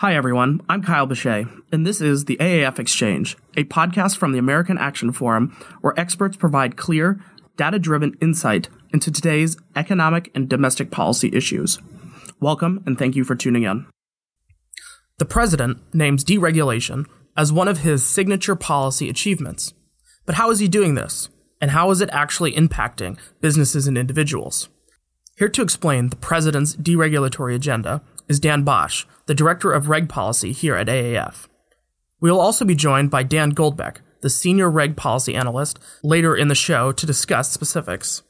Hi, everyone. I'm Kyle Bechet, and this is the AAF Exchange, a podcast from the American Action Forum where experts provide clear, data driven insight into today's economic and domestic policy issues. Welcome, and thank you for tuning in. The President names deregulation as one of his signature policy achievements. But how is he doing this? And how is it actually impacting businesses and individuals? Here to explain the President's deregulatory agenda is Dan Bosch, the Director of Reg Policy here at AAF. We will also be joined by Dan Goldbeck, the Senior Reg Policy Analyst, later in the show to discuss specifics.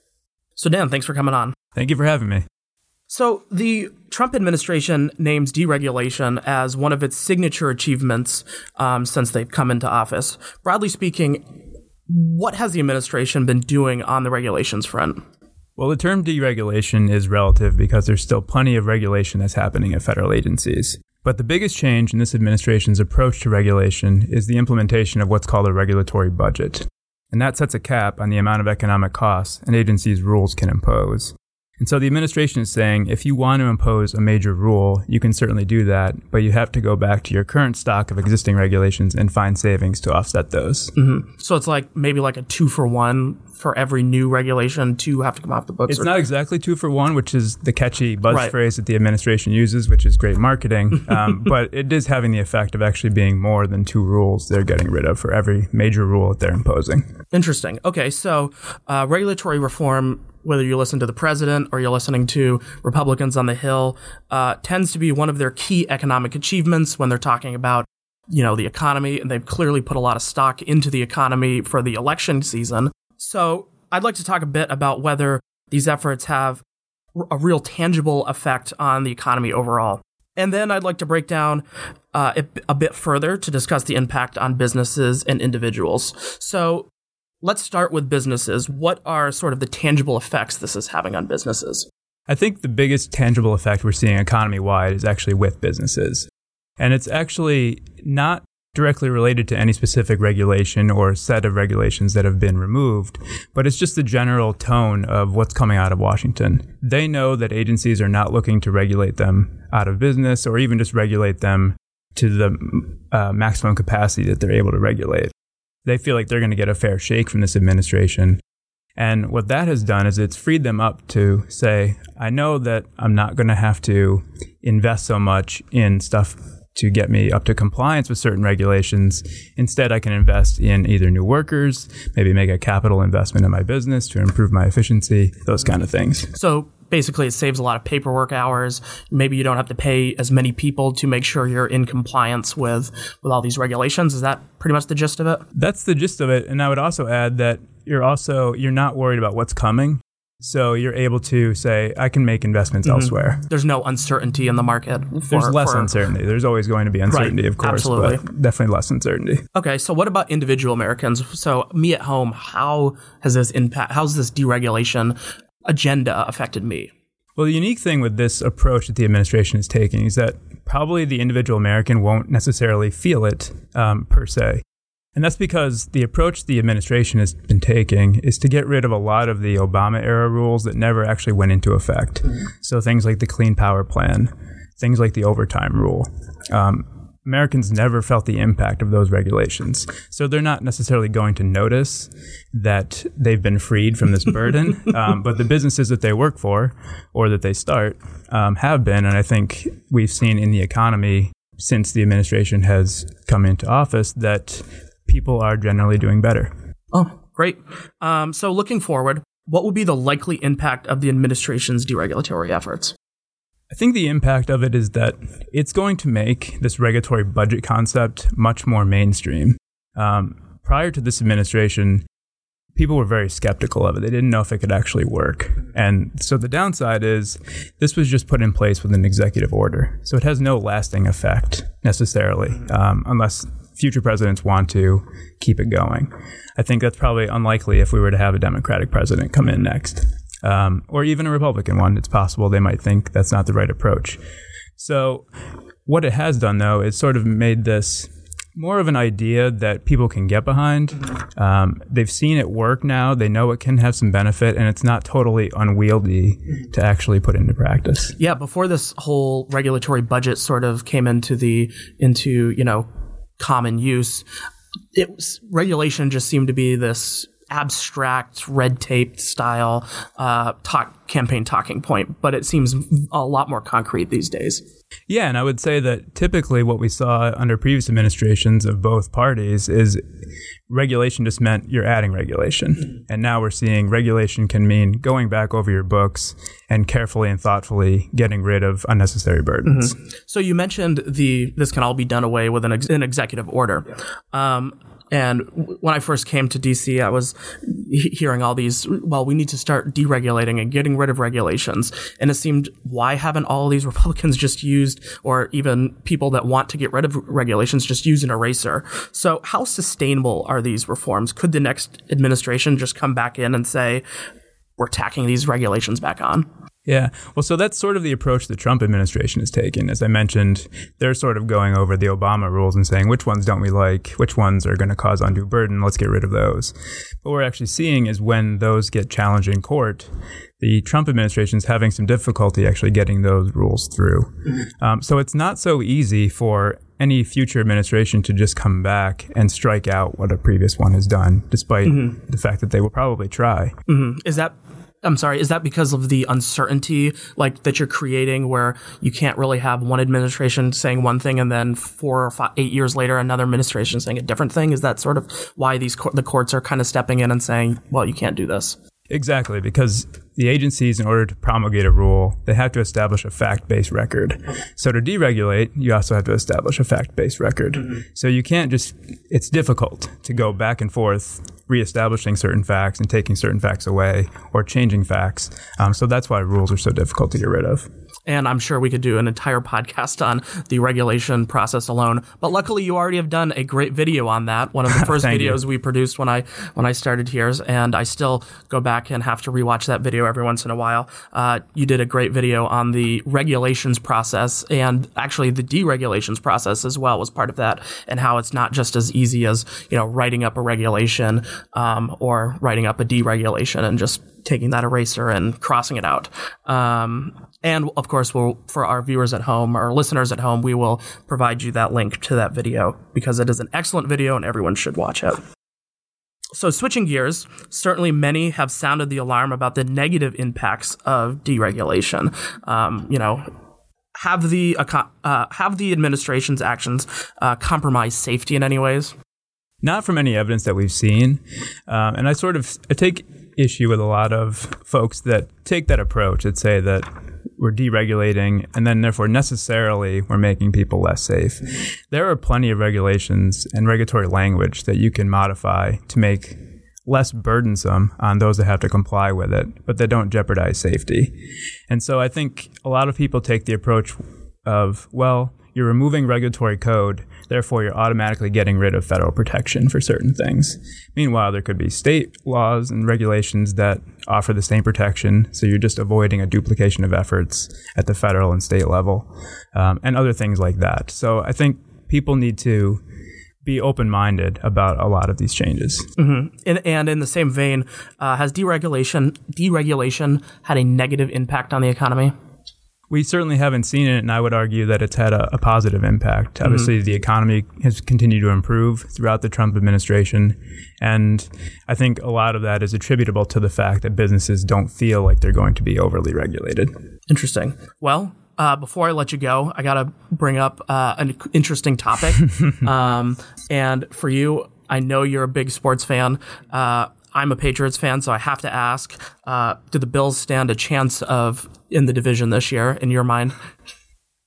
So, Dan, thanks for coming on. Thank you for having me. So, the Trump administration names deregulation as one of its signature achievements um, since they've come into office. Broadly speaking, what has the administration been doing on the regulations front? Well, the term deregulation is relative because there's still plenty of regulation that's happening at federal agencies. But the biggest change in this administration's approach to regulation is the implementation of what's called a regulatory budget. And that sets a cap on the amount of economic costs an agency's rules can impose. And so the administration is saying if you want to impose a major rule, you can certainly do that, but you have to go back to your current stock of existing regulations and find savings to offset those. Mm-hmm. So it's like maybe like a two for one for every new regulation to have to come off the books. It's not exactly two for one, which is the catchy buzz right. phrase that the administration uses, which is great marketing. Um, but it is having the effect of actually being more than two rules they're getting rid of for every major rule that they're imposing. Interesting. Okay, so uh, regulatory reform whether you listen to the president or you're listening to Republicans on the Hill, uh, tends to be one of their key economic achievements when they're talking about you know the economy, and they've clearly put a lot of stock into the economy for the election season. So I'd like to talk a bit about whether these efforts have a real tangible effect on the economy overall. And then I'd like to break down uh, a, a bit further to discuss the impact on businesses and individuals. So, Let's start with businesses. What are sort of the tangible effects this is having on businesses? I think the biggest tangible effect we're seeing economy wide is actually with businesses. And it's actually not directly related to any specific regulation or set of regulations that have been removed, but it's just the general tone of what's coming out of Washington. They know that agencies are not looking to regulate them out of business or even just regulate them to the uh, maximum capacity that they're able to regulate they feel like they're going to get a fair shake from this administration. And what that has done is it's freed them up to say, I know that I'm not going to have to invest so much in stuff to get me up to compliance with certain regulations. Instead, I can invest in either new workers, maybe make a capital investment in my business to improve my efficiency, those kind of things. So basically it saves a lot of paperwork hours. Maybe you don't have to pay as many people to make sure you're in compliance with with all these regulations. Is that pretty much the gist of it? That's the gist of it. And I would also add that you're also you're not worried about what's coming. So you're able to say, I can make investments mm-hmm. elsewhere. There's no uncertainty in the market. For, There's less for, uncertainty. There's always going to be uncertainty, right, of course, absolutely. but definitely less uncertainty. Okay, so what about individual Americans? So me at home, how has this impact? How's this deregulation agenda affected me? Well, the unique thing with this approach that the administration is taking is that probably the individual American won't necessarily feel it um, per se. And that's because the approach the administration has been taking is to get rid of a lot of the Obama era rules that never actually went into effect. So things like the Clean Power Plan, things like the overtime rule. Um, Americans never felt the impact of those regulations. So they're not necessarily going to notice that they've been freed from this burden. um, but the businesses that they work for or that they start um, have been. And I think we've seen in the economy since the administration has come into office that people are generally doing better. Oh, great. Um, so looking forward, what will be the likely impact of the administration's deregulatory efforts? I think the impact of it is that it's going to make this regulatory budget concept much more mainstream. Um, prior to this administration, people were very skeptical of it. They didn't know if it could actually work. And so the downside is this was just put in place with an executive order. So it has no lasting effect necessarily, um, unless future presidents want to keep it going. I think that's probably unlikely if we were to have a Democratic president come in next um, or even a Republican one. It's possible they might think that's not the right approach. So, what it has done, though, is sort of made this more of an idea that people can get behind. Um, they've seen it work now. They know it can have some benefit, and it's not totally unwieldy to actually put into practice. Yeah, before this whole regulatory budget sort of came into the into you know common use, it regulation just seemed to be this abstract red tape style uh, talk campaign talking point, but it seems a lot more concrete these days. Yeah, and I would say that typically what we saw under previous administrations of both parties is regulation just meant you're adding regulation. And now we're seeing regulation can mean going back over your books and carefully and thoughtfully getting rid of unnecessary burdens. Mm-hmm. So you mentioned the this can all be done away with an, ex- an executive order. Yeah. Um, and when I first came to DC, I was hearing all these, well, we need to start deregulating and getting rid of regulations. And it seemed, why haven't all these Republicans just used, or even people that want to get rid of regulations, just use an eraser? So how sustainable are these reforms? Could the next administration just come back in and say, we're tacking these regulations back on? Yeah. Well, so that's sort of the approach the Trump administration has taken. As I mentioned, they're sort of going over the Obama rules and saying which ones don't we like, which ones are going to cause undue burden, let's get rid of those. What we're actually seeing is when those get challenged in court, the Trump administration is having some difficulty actually getting those rules through. Mm-hmm. Um, so it's not so easy for any future administration to just come back and strike out what a previous one has done, despite mm-hmm. the fact that they will probably try. Mm-hmm. Is that I'm sorry, is that because of the uncertainty like that you're creating where you can't really have one administration saying one thing and then four or five, eight years later another administration saying a different thing? Is that sort of why these the courts are kind of stepping in and saying, well, you can't do this? Exactly, because the agencies, in order to promulgate a rule, they have to establish a fact based record. So to deregulate, you also have to establish a fact based record. Mm-hmm. So you can't just, it's difficult to go back and forth reestablishing certain facts and taking certain facts away or changing facts. Um, so that's why rules are so difficult to get rid of and I'm sure we could do an entire podcast on the regulation process alone. But luckily, you already have done a great video on that. One of the first videos you. we produced when I when I started here, and I still go back and have to rewatch that video every once in a while. Uh, you did a great video on the regulations process and actually the deregulations process as well was part of that, and how it's not just as easy as you know writing up a regulation um, or writing up a deregulation and just taking that eraser and crossing it out. Um, and of course, we'll, for our viewers at home, our listeners at home, we will provide you that link to that video because it is an excellent video and everyone should watch it. So, switching gears, certainly many have sounded the alarm about the negative impacts of deregulation. Um, you know, have the uh, have the administration's actions uh, compromised safety in any ways? Not from any evidence that we've seen, um, and I sort of I take issue with a lot of folks that take that approach and say that we're deregulating and then therefore necessarily we're making people less safe. There are plenty of regulations and regulatory language that you can modify to make less burdensome on those that have to comply with it, but that don't jeopardize safety. And so I think a lot of people take the approach of, well, you're removing regulatory code Therefore, you're automatically getting rid of federal protection for certain things. Meanwhile, there could be state laws and regulations that offer the same protection, so you're just avoiding a duplication of efforts at the federal and state level, um, and other things like that. So I think people need to be open minded about a lot of these changes. Mm-hmm. And, and, in the same vein, uh, has deregulation deregulation had a negative impact on the economy? We certainly haven't seen it, and I would argue that it's had a, a positive impact. Mm-hmm. Obviously, the economy has continued to improve throughout the Trump administration, and I think a lot of that is attributable to the fact that businesses don't feel like they're going to be overly regulated. Interesting. Well, uh, before I let you go, I got to bring up uh, an interesting topic. um, and for you, I know you're a big sports fan. Uh, I'm a Patriots fan, so I have to ask: uh, Do the Bills stand a chance of in the division this year, in your mind?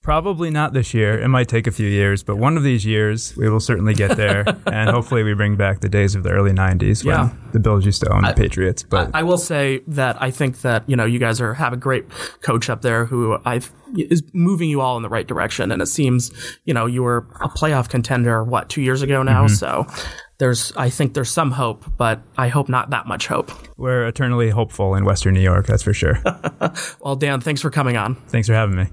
Probably not this year. It might take a few years, but one of these years we will certainly get there, and hopefully we bring back the days of the early '90s when yeah. the Bills used to own I, the Patriots. But I, I, will say that I think that you know you guys are have a great coach up there who I is moving you all in the right direction, and it seems you know you were a playoff contender what two years ago now, mm-hmm. so there's I think there's some hope, but I hope not that much hope. We're eternally hopeful in Western New York, that's for sure. well, Dan, thanks for coming on. Thanks for having me.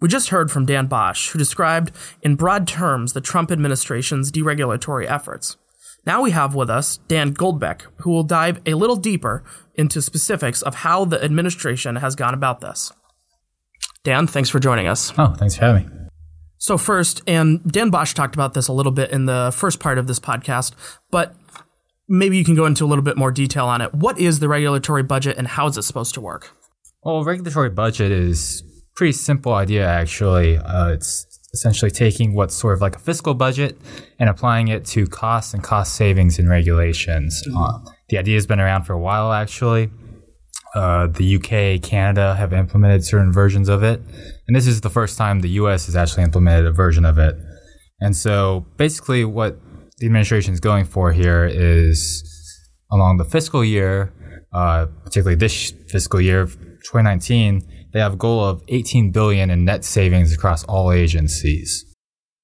We just heard from Dan Bosch, who described in broad terms the Trump administration's deregulatory efforts. Now we have with us Dan Goldbeck, who will dive a little deeper into specifics of how the administration has gone about this. Dan, thanks for joining us. Oh, thanks for having me. So, first, and Dan Bosch talked about this a little bit in the first part of this podcast, but maybe you can go into a little bit more detail on it. What is the regulatory budget and how is it supposed to work? Well, regulatory budget is pretty simple idea actually. Uh, it's essentially taking what's sort of like a fiscal budget and applying it to costs and cost savings and regulations. Mm-hmm. Uh, the idea has been around for a while actually. Uh, the UK, Canada have implemented certain versions of it, and this is the first time the US has actually implemented a version of it. And so, basically, what the administration is going for here is along the fiscal year, uh, particularly this fiscal year, 2019, they have a goal of 18 billion in net savings across all agencies.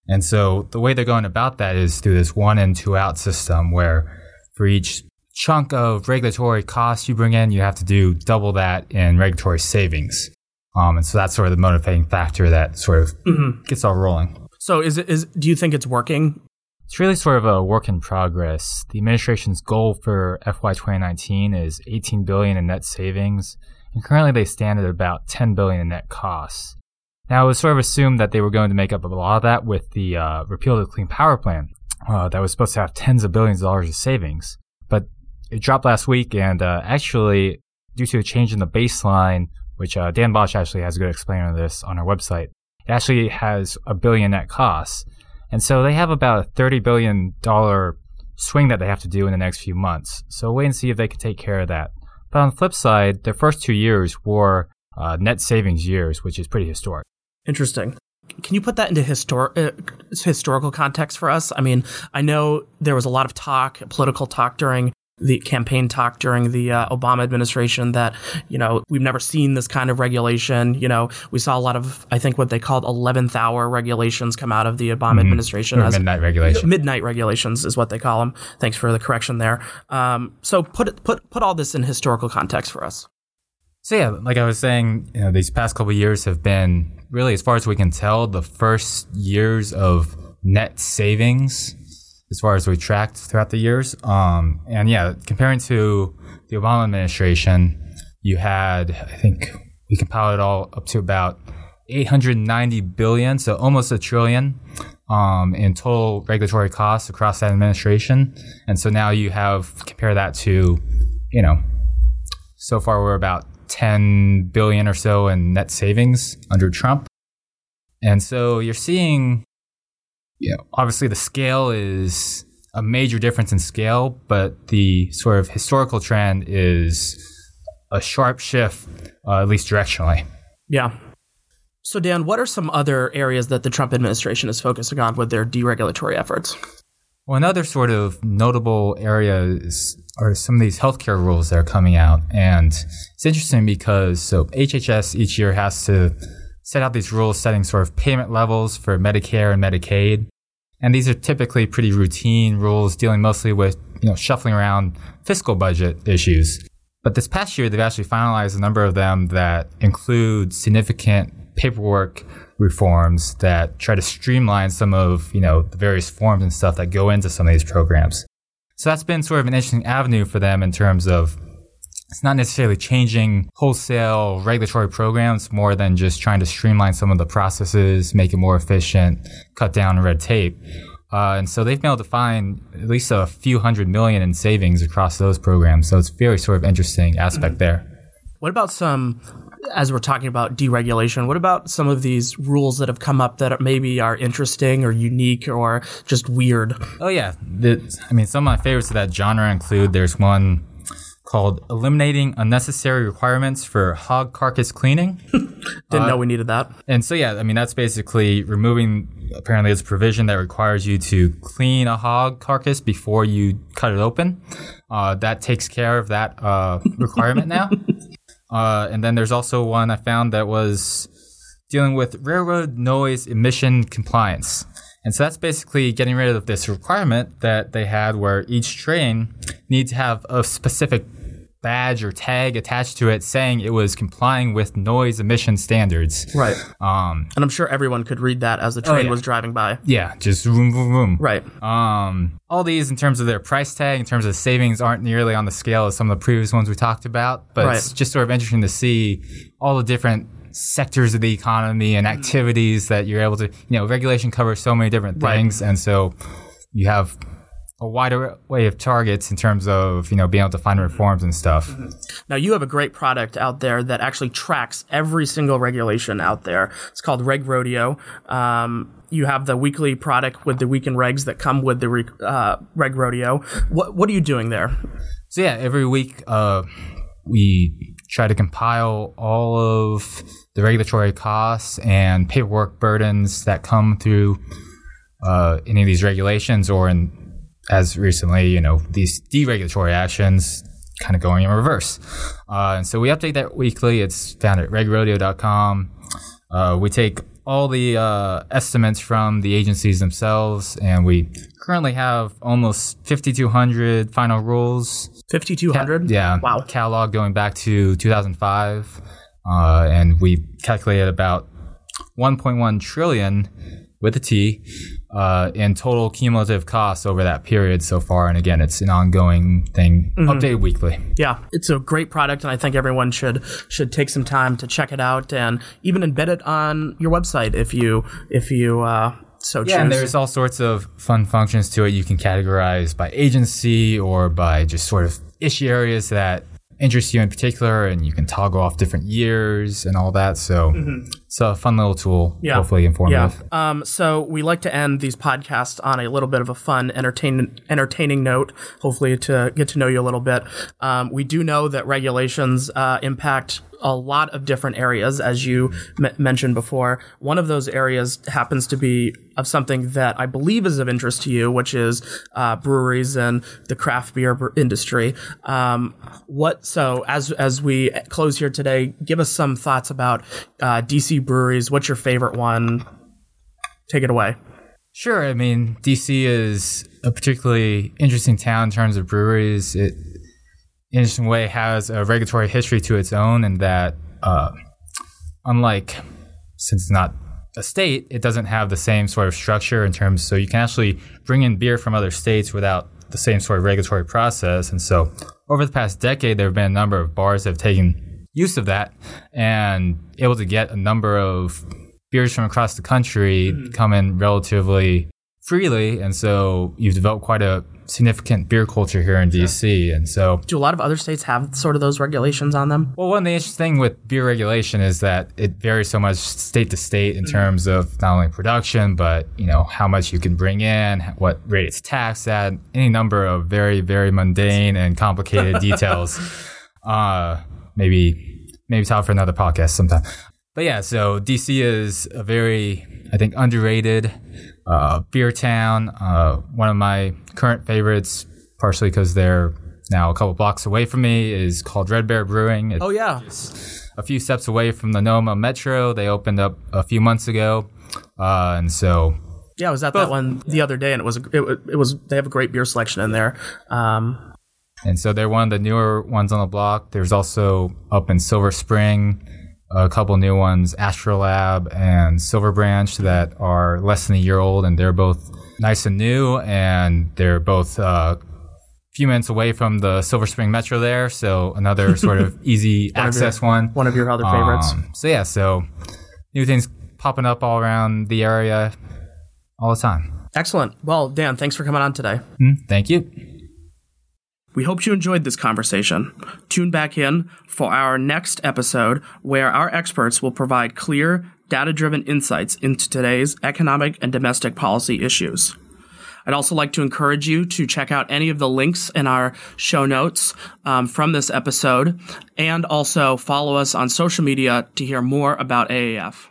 And so the way they're going about that is through this one in, two out system where for each chunk of regulatory costs you bring in, you have to do double that in regulatory savings. Um, and so that's sort of the motivating factor that sort of mm-hmm. gets all rolling. So is it is do you think it's working? It's really sort of a work in progress. The administration's goal for FY 2019 is 18 billion in net savings, and currently they stand at about 10 billion in net costs. Now, it was sort of assumed that they were going to make up a lot of that with the uh, repeal of the Clean Power Plan uh, that was supposed to have tens of billions of dollars of savings. But it dropped last week, and uh, actually, due to a change in the baseline, which uh, Dan Bosch actually has a good explainer of this on our website, it actually has a billion net costs. And so they have about a $30 billion swing that they have to do in the next few months. So wait and see if they can take care of that. But on the flip side, their first two years were uh, net savings years, which is pretty historic. Interesting. Can you put that into histor- uh, historical context for us? I mean, I know there was a lot of talk, political talk during the campaign talk during the uh, Obama administration that you know we've never seen this kind of regulation. You know, we saw a lot of I think what they called eleventh hour regulations come out of the Obama mm-hmm. administration or as midnight regulations. Midnight regulations is what they call them. Thanks for the correction there. Um, so put put put all this in historical context for us. So yeah, like I was saying, you know, these past couple years have been really, as far as we can tell, the first years of net savings as far as we tracked throughout the years. Um, and yeah, comparing to the Obama administration, you had, I think we compiled it all up to about 890 billion, so almost a trillion um, in total regulatory costs across that administration. And so now you have, compare that to, you know, so far we're about 10 billion or so in net savings under Trump. And so you're seeing you know, obviously the scale is a major difference in scale, but the sort of historical trend is a sharp shift, uh, at least directionally. Yeah. So, Dan, what are some other areas that the Trump administration is focusing on with their deregulatory efforts? Well, another sort of notable area is, are some of these healthcare rules that are coming out. And it's interesting because so HHS each year has to set out these rules setting sort of payment levels for Medicare and Medicaid. And these are typically pretty routine rules dealing mostly with, you know, shuffling around fiscal budget issues. But this past year, they've actually finalized a number of them that include significant paperwork reforms that try to streamline some of, you know, the various forms and stuff that go into some of these programs. So that's been sort of an interesting avenue for them in terms of it's not necessarily changing wholesale regulatory programs more than just trying to streamline some of the processes, make it more efficient, cut down red tape. Uh, and so they've been able to find at least a few hundred million in savings across those programs. So it's very sort of interesting aspect there. What about some, as we're talking about deregulation, what about some of these rules that have come up that maybe are interesting or unique or just weird? Oh, yeah. The, I mean, some of my favorites of that genre include there's one called Eliminating Unnecessary Requirements for Hog Carcass Cleaning. Didn't uh, know we needed that. And so, yeah, I mean, that's basically removing, apparently, it's a provision that requires you to clean a hog carcass before you cut it open. Uh, that takes care of that uh, requirement now. Uh, and then there's also one I found that was dealing with railroad noise emission compliance. And so that's basically getting rid of this requirement that they had where each train needs to have a specific badge or tag attached to it saying it was complying with noise emission standards. Right. Um, And I'm sure everyone could read that as the train yeah. was driving by. yeah, just vroom, vroom, vroom. Right. Um, all these, in terms of their price tag, in terms of savings, aren't nearly on the scale of some of the previous ones we talked about. But it's just sort of interesting to see all the different sectors of the economy and activities that you're able to, you know, regulation covers so many different Right. things. And so you have a wider way of targets in terms of, you know, being able to find reforms and stuff. Now you have a great product out there that actually tracks every single regulation out there. It's called Reg Rodeo. Um, you have the weekly product with the weekend regs that come with the re- uh, Reg Rodeo. What what are you doing there? So yeah, every week uh, we try to compile all of the regulatory costs and paperwork burdens that come through uh, any of these regulations, or in as recently, you know, these deregulatory actions kind of going in reverse. Uh, and so we update that weekly. It's found at regrodeo.com. Uh, we take all the uh, estimates from the agencies themselves, and we currently have almost 5,200 final rules Fifty two hundred. yeah. Wow. Catalog going back to 2005. Uh, and we calculated about 1.1 trillion with a T uh, in total cumulative costs over that period so far. And again, it's an ongoing thing, Mm-hmm. updated weekly. Yeah, it's a great product, and I think everyone should should take some time to check it out and even embed it on your website if you if you uh, so choose. Yeah, and there's all sorts of fun functions to it. You can categorize by agency or by just sort of issue areas that interest you in particular, and you can toggle off different years and all that. So it's a fun little tool, Mm-hmm. Yeah. hopefully informative. Yeah. Um, so we like to end these podcasts on a little bit of a fun, entertain, entertaining note. Hopefully, to get to know you a little bit. Um, we do know that regulations uh, impact a lot of different areas, as you m- mentioned before. One of those areas happens to be of something that I believe is of interest to you, which is uh, breweries and the craft beer br- industry. Um, what? So as as we close here today, give us some thoughts about uh, DC breweries. What's your favorite one? Take it away. Sure. I mean, DC is a particularly interesting town in terms of breweries. It, interesting way, has a regulatory history to its own, and that, uh, unlike since it's not a state, it doesn't have the same sort of structure in terms. So you can actually bring in beer from other states without the same sort of regulatory process. And so, over the past decade, there have been a number of bars that have taken use of that and able to get a number of beers from across the country come in relatively freely. And so you've developed quite a significant beer culture here in DC. And so, Do a lot of other states have sort of those regulations on them? well, one of the interesting thing with beer regulation is that it varies so much state to state in terms of not only production, but you know how much you can bring in, what rate it's taxed at, any number of very, very mundane and complicated details. Uh, maybe, maybe talk for another podcast sometime. But yeah, so DC is a very, I think, underrated uh, beer town. Uh, one of my current favorites, partially because they're now a couple blocks away from me, is called Red Bear Brewing. It's Oh yeah, a few steps away from the Noma Metro. They opened up a few months ago, uh, and so yeah. I was at that one the other day, and it was it, it was they have a great beer selection in there. Um, and so they're one of the newer ones on the block. There's also up in Silver Spring a couple new ones, Astrolab and Silver Branch, that are less than a year old, and they're both nice and new, and they're both uh, a few minutes away from the Silver Spring Metro there. So another sort of easy of your- access one. one of your other favorites. Um, so yeah, so new things popping up all around the area all the time. Excellent. Well, Dan, thanks for coming on today. Mm, Thank you. We hope you enjoyed this conversation. Tune back in for our next episode where our experts will provide clear, data driven insights into today's economic and domestic policy issues. I'd also like to encourage you to check out any of the links in our show notes um, from this episode and also follow us on social media to hear more about AAF.